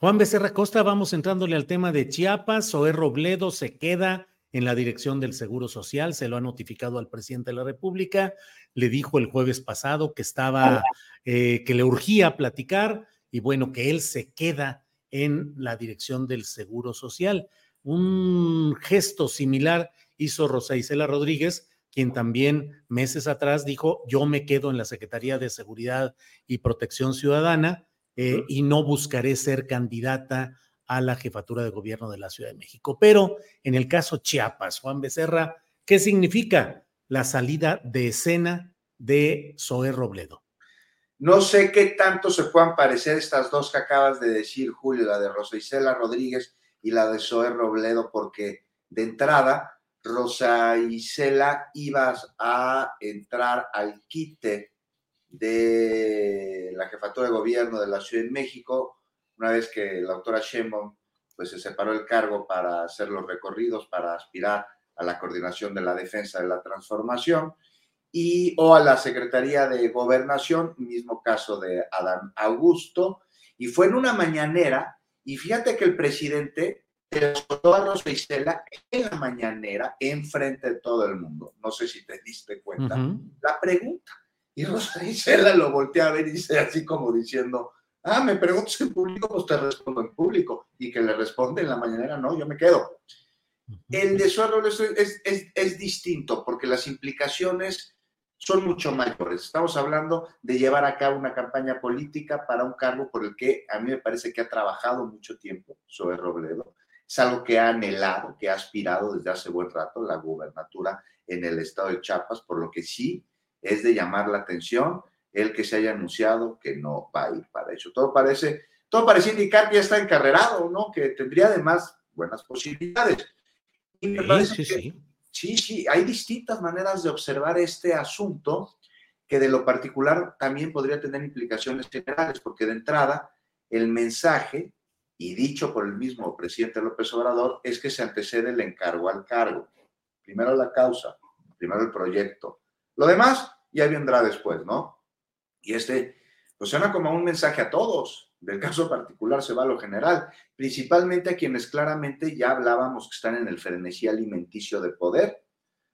Juan Becerra Costa, vamos entrándole al tema de Chiapas. Zoé Robledo se queda en la dirección del Seguro Social, se lo ha notificado al presidente de la República, le dijo el jueves pasado que estaba, eh, que le urgía platicar y bueno, que él se queda en la dirección del Seguro Social. Un gesto similar hizo Rosa Isela Rodríguez, quien también meses atrás dijo, yo me quedo en la Secretaría de Seguridad y Protección Ciudadana eh, y no buscaré ser candidata a la jefatura de gobierno de la Ciudad de México. Pero en el caso Chiapas, Juan Becerra, ¿qué significa la salida de escena de Zoé Robledo? No sé qué tanto se puedan parecer estas dos que acabas de decir, Julio, la de Rosa Isela Rodríguez y la de Zoé Robledo, porque de entrada, Rosa Isela ibas a entrar al quite de la jefatura de gobierno de la Ciudad de México, una vez que la doctora Sheinbaum pues, se separó el cargo para hacer los recorridos, para aspirar a la coordinación de la defensa de la transformación, y o a la Secretaría de Gobernación, mismo caso de Adán Augusto, y fue en una mañanera, y fíjate que el presidente te soltó a Rosa Isela en la mañanera, enfrente de todo el mundo. No sé si te diste cuenta. La pregunta. Y Rosa Isela lo voltea a ver y dice así como diciendo, ah, me preguntas en público, pues te respondo en público. Y que le responde en la mañanera, no, yo me quedo. El de Suárez es, es, es, distinto porque las implicaciones son mucho mayores. Estamos hablando de llevar a cabo una campaña política para un cargo por el que a mí me parece que ha trabajado mucho tiempo Zoe Robledo. Es algo que ha anhelado, que ha aspirado desde hace buen rato, la gubernatura en el estado de Chiapas, por lo que sí es de llamar la atención el que se haya anunciado que no va a ir para eso. Todo parece, todo parece indicar que ya está encarrerado, ¿no? Que tendría además buenas posibilidades. Y me Sí, sí, que- sí. Sí, sí, hay distintas maneras de observar este asunto que de lo particular también podría tener implicaciones generales, porque de entrada el mensaje, y dicho por el mismo presidente López Obrador, es que se antecede el encargo al cargo. Primero la causa, primero el proyecto. Lo demás ya vendrá después, ¿no? Y este, pues suena como un mensaje a todos. Del caso particular se va a lo general, principalmente a quienes claramente ya hablábamos que están en el frenesí alimenticio de poder,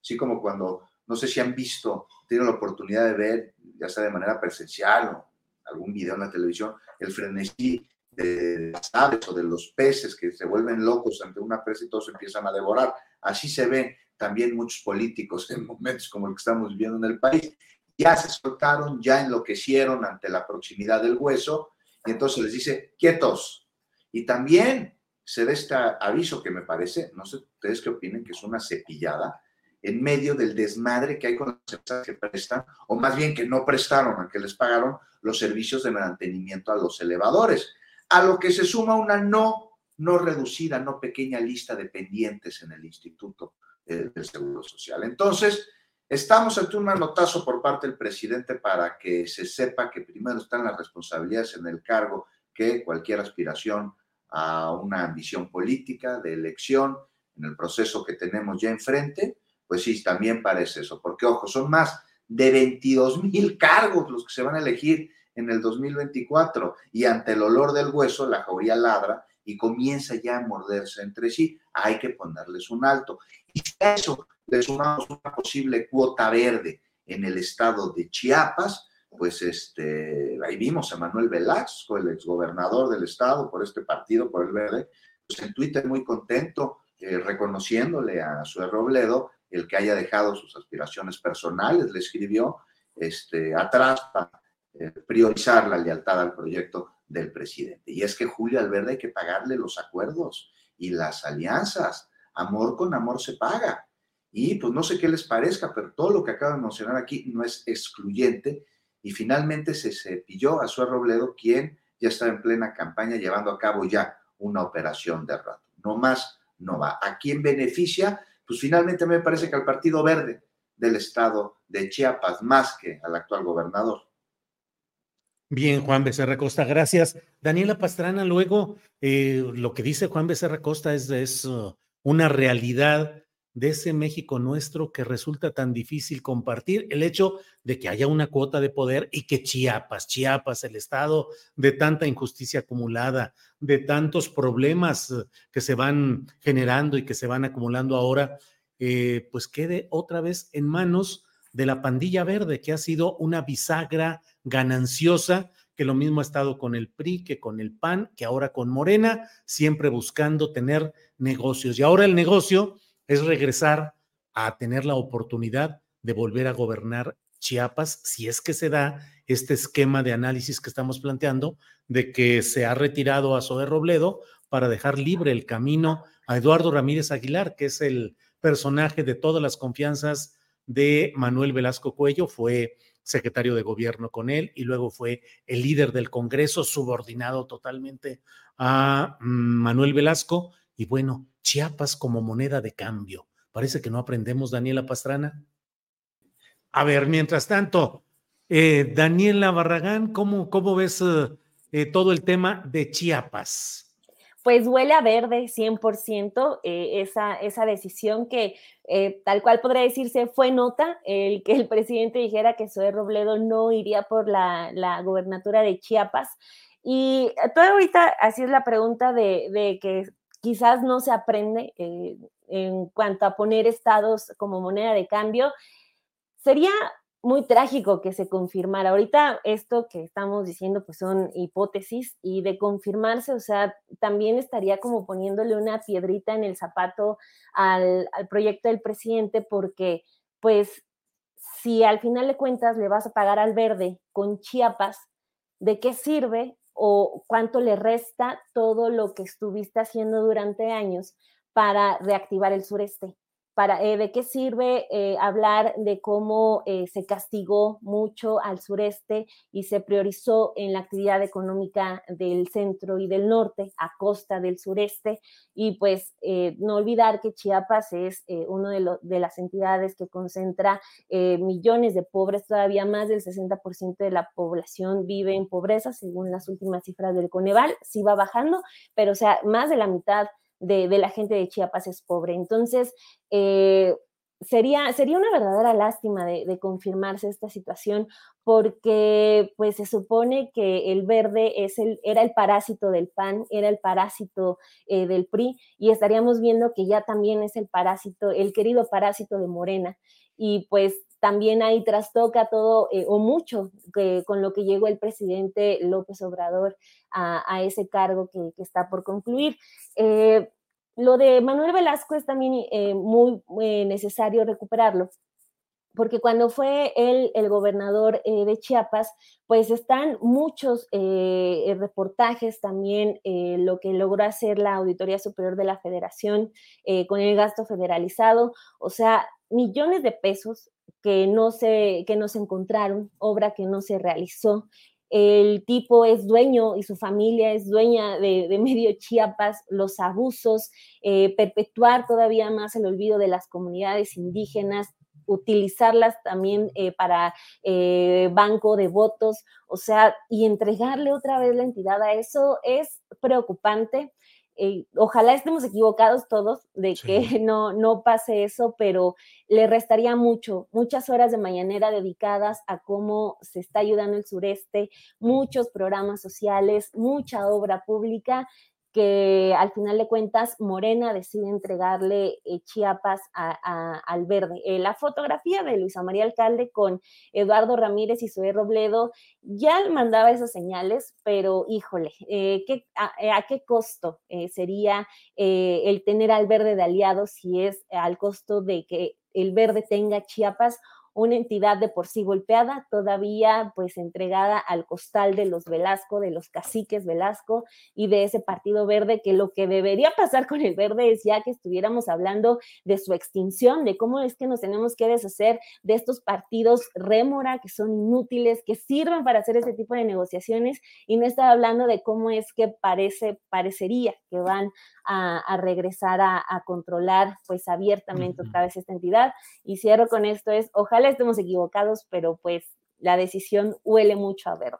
así como cuando, no sé si han visto, tienen la oportunidad de ver, ya sea de manera presencial o algún video en la televisión, el frenesí de las aves o de los peces que se vuelven locos ante una presa y todos empiezan a devorar. Así se ven también muchos políticos en momentos como el que estamos viviendo en el país. Ya se soltaron, ya enloquecieron ante la proximidad del hueso y entonces les dice, quietos. Y también se da este aviso que me parece, no sé ustedes qué opinen, que es una cepillada en medio del desmadre que hay con las empresas que prestan, o más bien que no prestaron, aunque les pagaron los servicios de mantenimiento a los elevadores a lo que se suma una no, no reducida, no pequeña lista de pendientes en el Instituto eh, del Seguro Social. Entonces, estamos ante un manotazo por parte del presidente para que se sepa que primero están las responsabilidades en el cargo que cualquier aspiración a una ambición política de elección en el proceso que tenemos ya enfrente, pues sí, también parece eso, porque ojo, son más de 22 mil cargos los que se van a elegir en el 2024 y ante el olor del hueso la jauría ladra y comienza ya a morderse entre sí. Hay que ponerles un alto. Y si a eso le sumamos una posible cuota verde en el estado de Chiapas, pues este, ahí vimos a Manuel Velasco, el exgobernador del estado por este partido, por el verde, pues en Twitter muy contento, eh, reconociéndole a su Robledo el que haya dejado sus aspiraciones personales, le escribió este, atrás para eh, priorizar la lealtad al proyecto del presidente. Y es que Julio Alverde hay que pagarle los acuerdos y las alianzas. Amor con amor se paga. Y pues no sé qué les parezca, pero todo lo que acabo de mencionar aquí no es excluyente. Y finalmente se cepilló a su Robledo, quien ya está en plena campaña llevando a cabo ya una operación de rato. No más, no va. ¿A quién beneficia? Pues finalmente me parece que al Partido Verde del estado de Chiapas, más que al actual gobernador. Bien, Juan Becerra Costa, gracias. Daniela Pastrana, luego eh, lo que dice Juan Becerra Costa es, uh, una realidad de ese México nuestro que resulta tan difícil compartir, el hecho de que haya una cuota de poder y que Chiapas, Chiapas, el estado de tanta injusticia acumulada, de tantos problemas uh, que se van generando y que se van acumulando ahora, eh, pues quede otra vez en manos de la pandilla verde, que ha sido una bisagra gananciosa, que lo mismo ha estado con el PRI, que con el PAN, que ahora con Morena, siempre buscando tener negocios. Y ahora el negocio es regresar a tener la oportunidad de volver a gobernar Chiapas, si es que se da este esquema de análisis que estamos planteando, de que se ha retirado a Zoe Robledo para dejar libre el camino a Eduardo Ramírez Aguilar, que es el personaje de todas las confianzas de Manuel Velasco Cuello, fue secretario de gobierno con él y luego fue el líder del Congreso, subordinado totalmente a mm, Manuel Velasco. Y bueno, Chiapas como moneda de cambio. Parece que no aprendemos, Daniela Pastrana. A ver, mientras tanto, eh, Daniela Barragán, ¿cómo, cómo ves eh, todo el tema de Chiapas? Pues huele a verde 100% eh, esa, esa decisión que eh, tal cual podría decirse fue nota el que el presidente dijera que Zoe Robledo no iría por la, la gobernatura de Chiapas. Y todo ahorita así es la pregunta de, de que quizás no se aprende eh, en cuanto a poner estados como moneda de cambio. Sería muy trágico que se confirmara. Ahorita esto que estamos diciendo pues son hipótesis y de confirmarse, o sea, también estaría como poniéndole una piedrita en el zapato al, al proyecto del presidente porque pues si al final de cuentas le vas a pagar al verde con Chiapas, ¿de qué sirve o cuánto le resta todo lo que estuviste haciendo durante años para reactivar el sureste? Eh, ¿De qué sirve eh, hablar de cómo eh, se castigó mucho al sureste y se priorizó en la actividad económica del centro y del norte a costa del sureste? Y pues no olvidar que Chiapas es una de, de, las entidades que concentra millones de pobres, todavía más del 60% de la población vive en pobreza, según las últimas cifras del Coneval, sí va bajando, pero o sea, más de la mitad de, la gente de Chiapas es pobre. Entonces, eh, sería, sería una verdadera lástima de, confirmarse esta situación porque pues se supone que el verde es el, era el parásito del PAN, era el parásito eh, del PRI y estaríamos viendo que ya también es el parásito, el querido parásito de Morena. Y pues también ahí trastoca todo o mucho con lo que llegó el presidente López Obrador a, ese cargo que, está por concluir. lo de Manuel Velasco es también muy necesario recuperarlo porque cuando fue él el gobernador eh, de Chiapas, pues están muchos eh, reportajes también, eh, lo que logró hacer la Auditoría Superior de la Federación con el gasto federalizado, o sea, millones de pesos que no se, que no se encontraron, obra que no se realizó. El tipo es dueño y su familia es dueña de, de medio Chiapas, los abusos, perpetuar todavía más el olvido de las comunidades indígenas, utilizarlas también eh, para eh, banco de votos, o sea, y entregarle otra vez la entidad a eso es preocupante. Eh, ojalá estemos equivocados todos de que no, no pase eso, pero le restaría mucho, muchas horas de mañanera dedicadas a cómo se está ayudando el sureste, muchos programas sociales, mucha obra pública que al final de cuentas Morena decide entregarle eh, Chiapas al verde. Eh, la fotografía de Luisa María Alcalde con Eduardo Ramírez y Zoé Robledo ya mandaba esas señales, pero híjole, eh, a, qué costo sería el tener al verde de aliado si es al costo de que el verde tenga Chiapas una entidad de por sí golpeada, todavía pues entregada al costal de los Velasco, de los caciques Velasco y de ese Partido Verde, que lo que debería pasar con el verde es ya que estuviéramos hablando de su extinción, de cómo es que nos tenemos que deshacer de estos partidos rémora que son inútiles, que sirven para hacer ese tipo de negociaciones y no estar hablando de cómo es que parece, parecería que van a, regresar a, a, controlar pues abiertamente otra vez esta entidad. Y cierro con esto es, ojalá estemos equivocados, pero pues la decisión huele mucho a verde.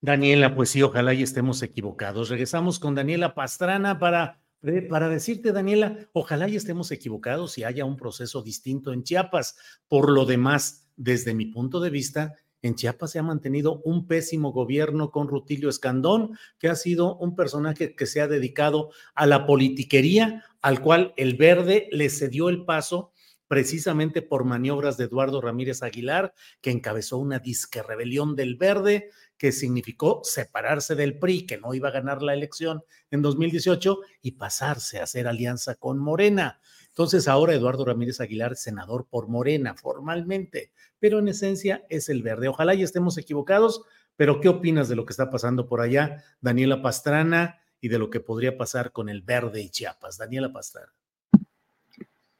Daniela, pues sí, ojalá y estemos equivocados. Regresamos con Daniela Pastrana para, eh, para decirte, Daniela, ojalá y estemos equivocados y haya un proceso distinto en Chiapas. Por lo demás, desde mi punto de vista, en Chiapas se ha mantenido un pésimo gobierno con Rutilio Escandón, que ha sido un personaje que se ha dedicado a la politiquería, al cual el verde le cedió el paso precisamente por maniobras de Eduardo Ramírez Aguilar, que encabezó una disque rebelión del verde que significó separarse del PRI, que no iba a ganar la elección en 2018, y pasarse a hacer alianza con Morena. Entonces ahora Eduardo Ramírez Aguilar senador por Morena formalmente, pero en esencia es el verde. Ojalá y estemos equivocados, pero ¿qué opinas de lo que está pasando por allá, Daniela Pastrana, y de lo que podría pasar con el verde y Chiapas? Daniela Pastrana.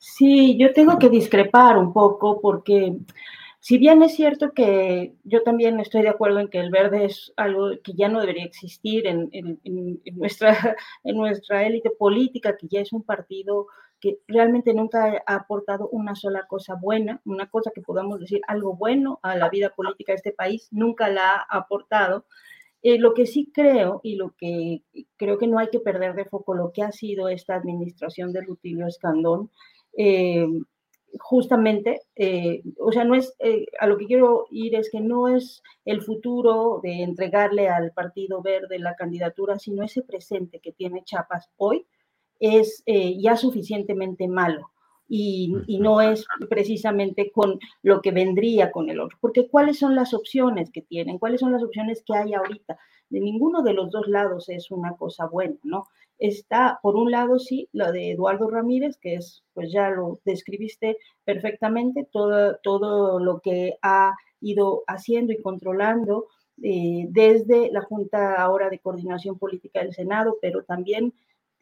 Sí, yo tengo que discrepar un poco porque si bien es cierto que yo también estoy de acuerdo en que el verde es algo que ya no debería existir en, nuestra, en nuestra élite política, que ya es un partido que realmente nunca ha aportado una sola cosa buena, una cosa que podamos decir algo bueno a la vida política de este país, nunca la ha aportado. Eh, lo que sí creo y lo que creo que no hay que perder de foco lo que ha sido esta administración de Rutilio Escandón, eh, justamente, eh, o sea, no es, eh, a lo que quiero ir es que no es el futuro de entregarle al Partido Verde la candidatura, sino ese presente que tiene Chiapas hoy es ya suficientemente malo. Y, y, no es precisamente con lo que vendría con el otro. Porque ¿cuáles son las opciones que tienen? ¿Cuáles son las opciones que hay ahorita? De ninguno de los dos lados es una cosa buena, ¿no? Está, por un lado, sí, lo de Eduardo Ramírez, que es, pues ya lo describiste perfectamente, todo, todo lo que ha ido haciendo y controlando eh, desde la Junta ahora de Coordinación Política del Senado, pero también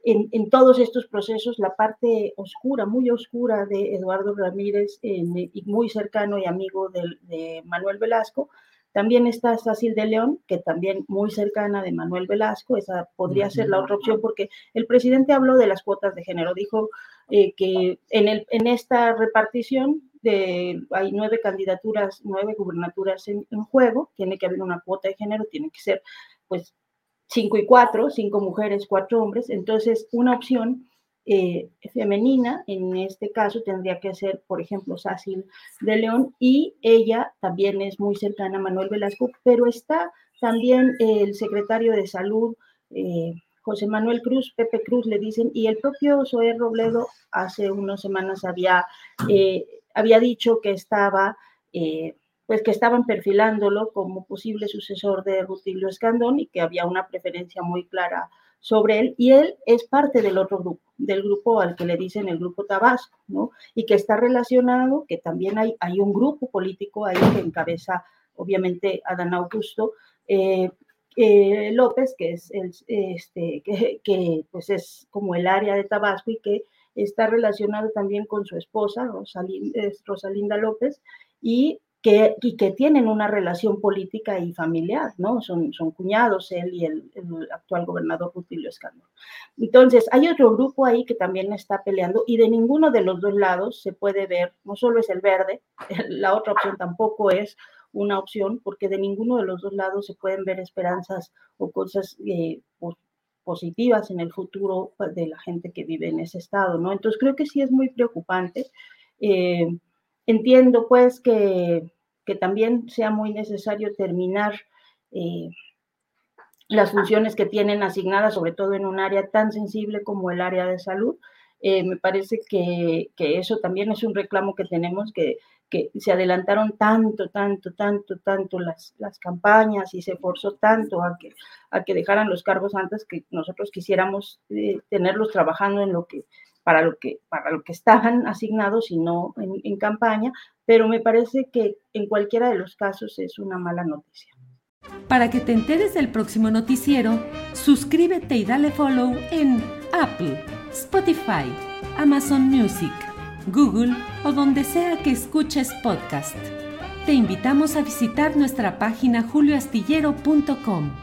en, en todos estos procesos, la parte oscura, muy oscura de Eduardo Ramírez, y muy cercano y amigo de Manuel Velasco, también está Sácil de León, que también muy cercana de Manuel Velasco, esa podría ser la otra opción, porque el presidente habló de las cuotas de género, dijo eh, que en, el, en esta repartición de, hay nueve candidaturas, nueve gubernaturas en, en, juego, tiene que haber una cuota de género, tiene que ser pues cinco y cuatro, cinco mujeres, cuatro hombres, entonces una opción eh, femenina, en este caso tendría que ser, por ejemplo, Sácil de León, y ella también es muy cercana a Manuel Velasco, pero está también el secretario de Salud, eh, José Manuel Cruz, Pepe Cruz le dicen, y el propio Zoé Robledo hace unas semanas había, eh, había dicho que estaba, pues que estaban perfilándolo como posible sucesor de Rutilio Escandón y que había una preferencia muy clara sobre él, y él es parte del otro grupo, del grupo al que le dicen el grupo Tabasco, ¿no? Y que está relacionado, que también hay, hay un grupo político ahí que encabeza, obviamente, Adán Augusto, eh, eh, López, que es el, este, que, que, pues es como el área de Tabasco y que está relacionado también con su esposa, Rosalinda López, y que, y que tienen una relación política y familiar, ¿no? Son, son cuñados, él y el, actual gobernador Rutilio Escandón. Entonces, hay otro grupo ahí que también está peleando y de ninguno de los dos lados se puede ver, no solo es el verde, la otra opción tampoco es una opción, porque de ninguno de los dos lados se pueden ver esperanzas o cosas eh, positivas en el futuro de la gente que vive en ese estado, ¿no? Entonces, creo que sí es muy preocupante. Eh, Entiendo pues que, también sea muy necesario terminar eh, las funciones que tienen asignadas, sobre todo en un área tan sensible como el área de salud. Eh, me parece que, eso también es un reclamo que tenemos, que, que se adelantaron tanto, tanto, tanto, tanto las, las campañas y se forzó tanto a que, a que dejaran los cargos antes que nosotros quisiéramos eh, tenerlos trabajando en lo que para lo que, para lo que estaban asignados y no en, campaña, pero me parece que en cualquiera de los casos es una mala noticia. Para que te enteres del próximo noticiero, suscríbete y dale follow en Apple, Spotify, Amazon Music, Google o donde sea que escuches podcast. Te invitamos a visitar nuestra página julioastillero.com.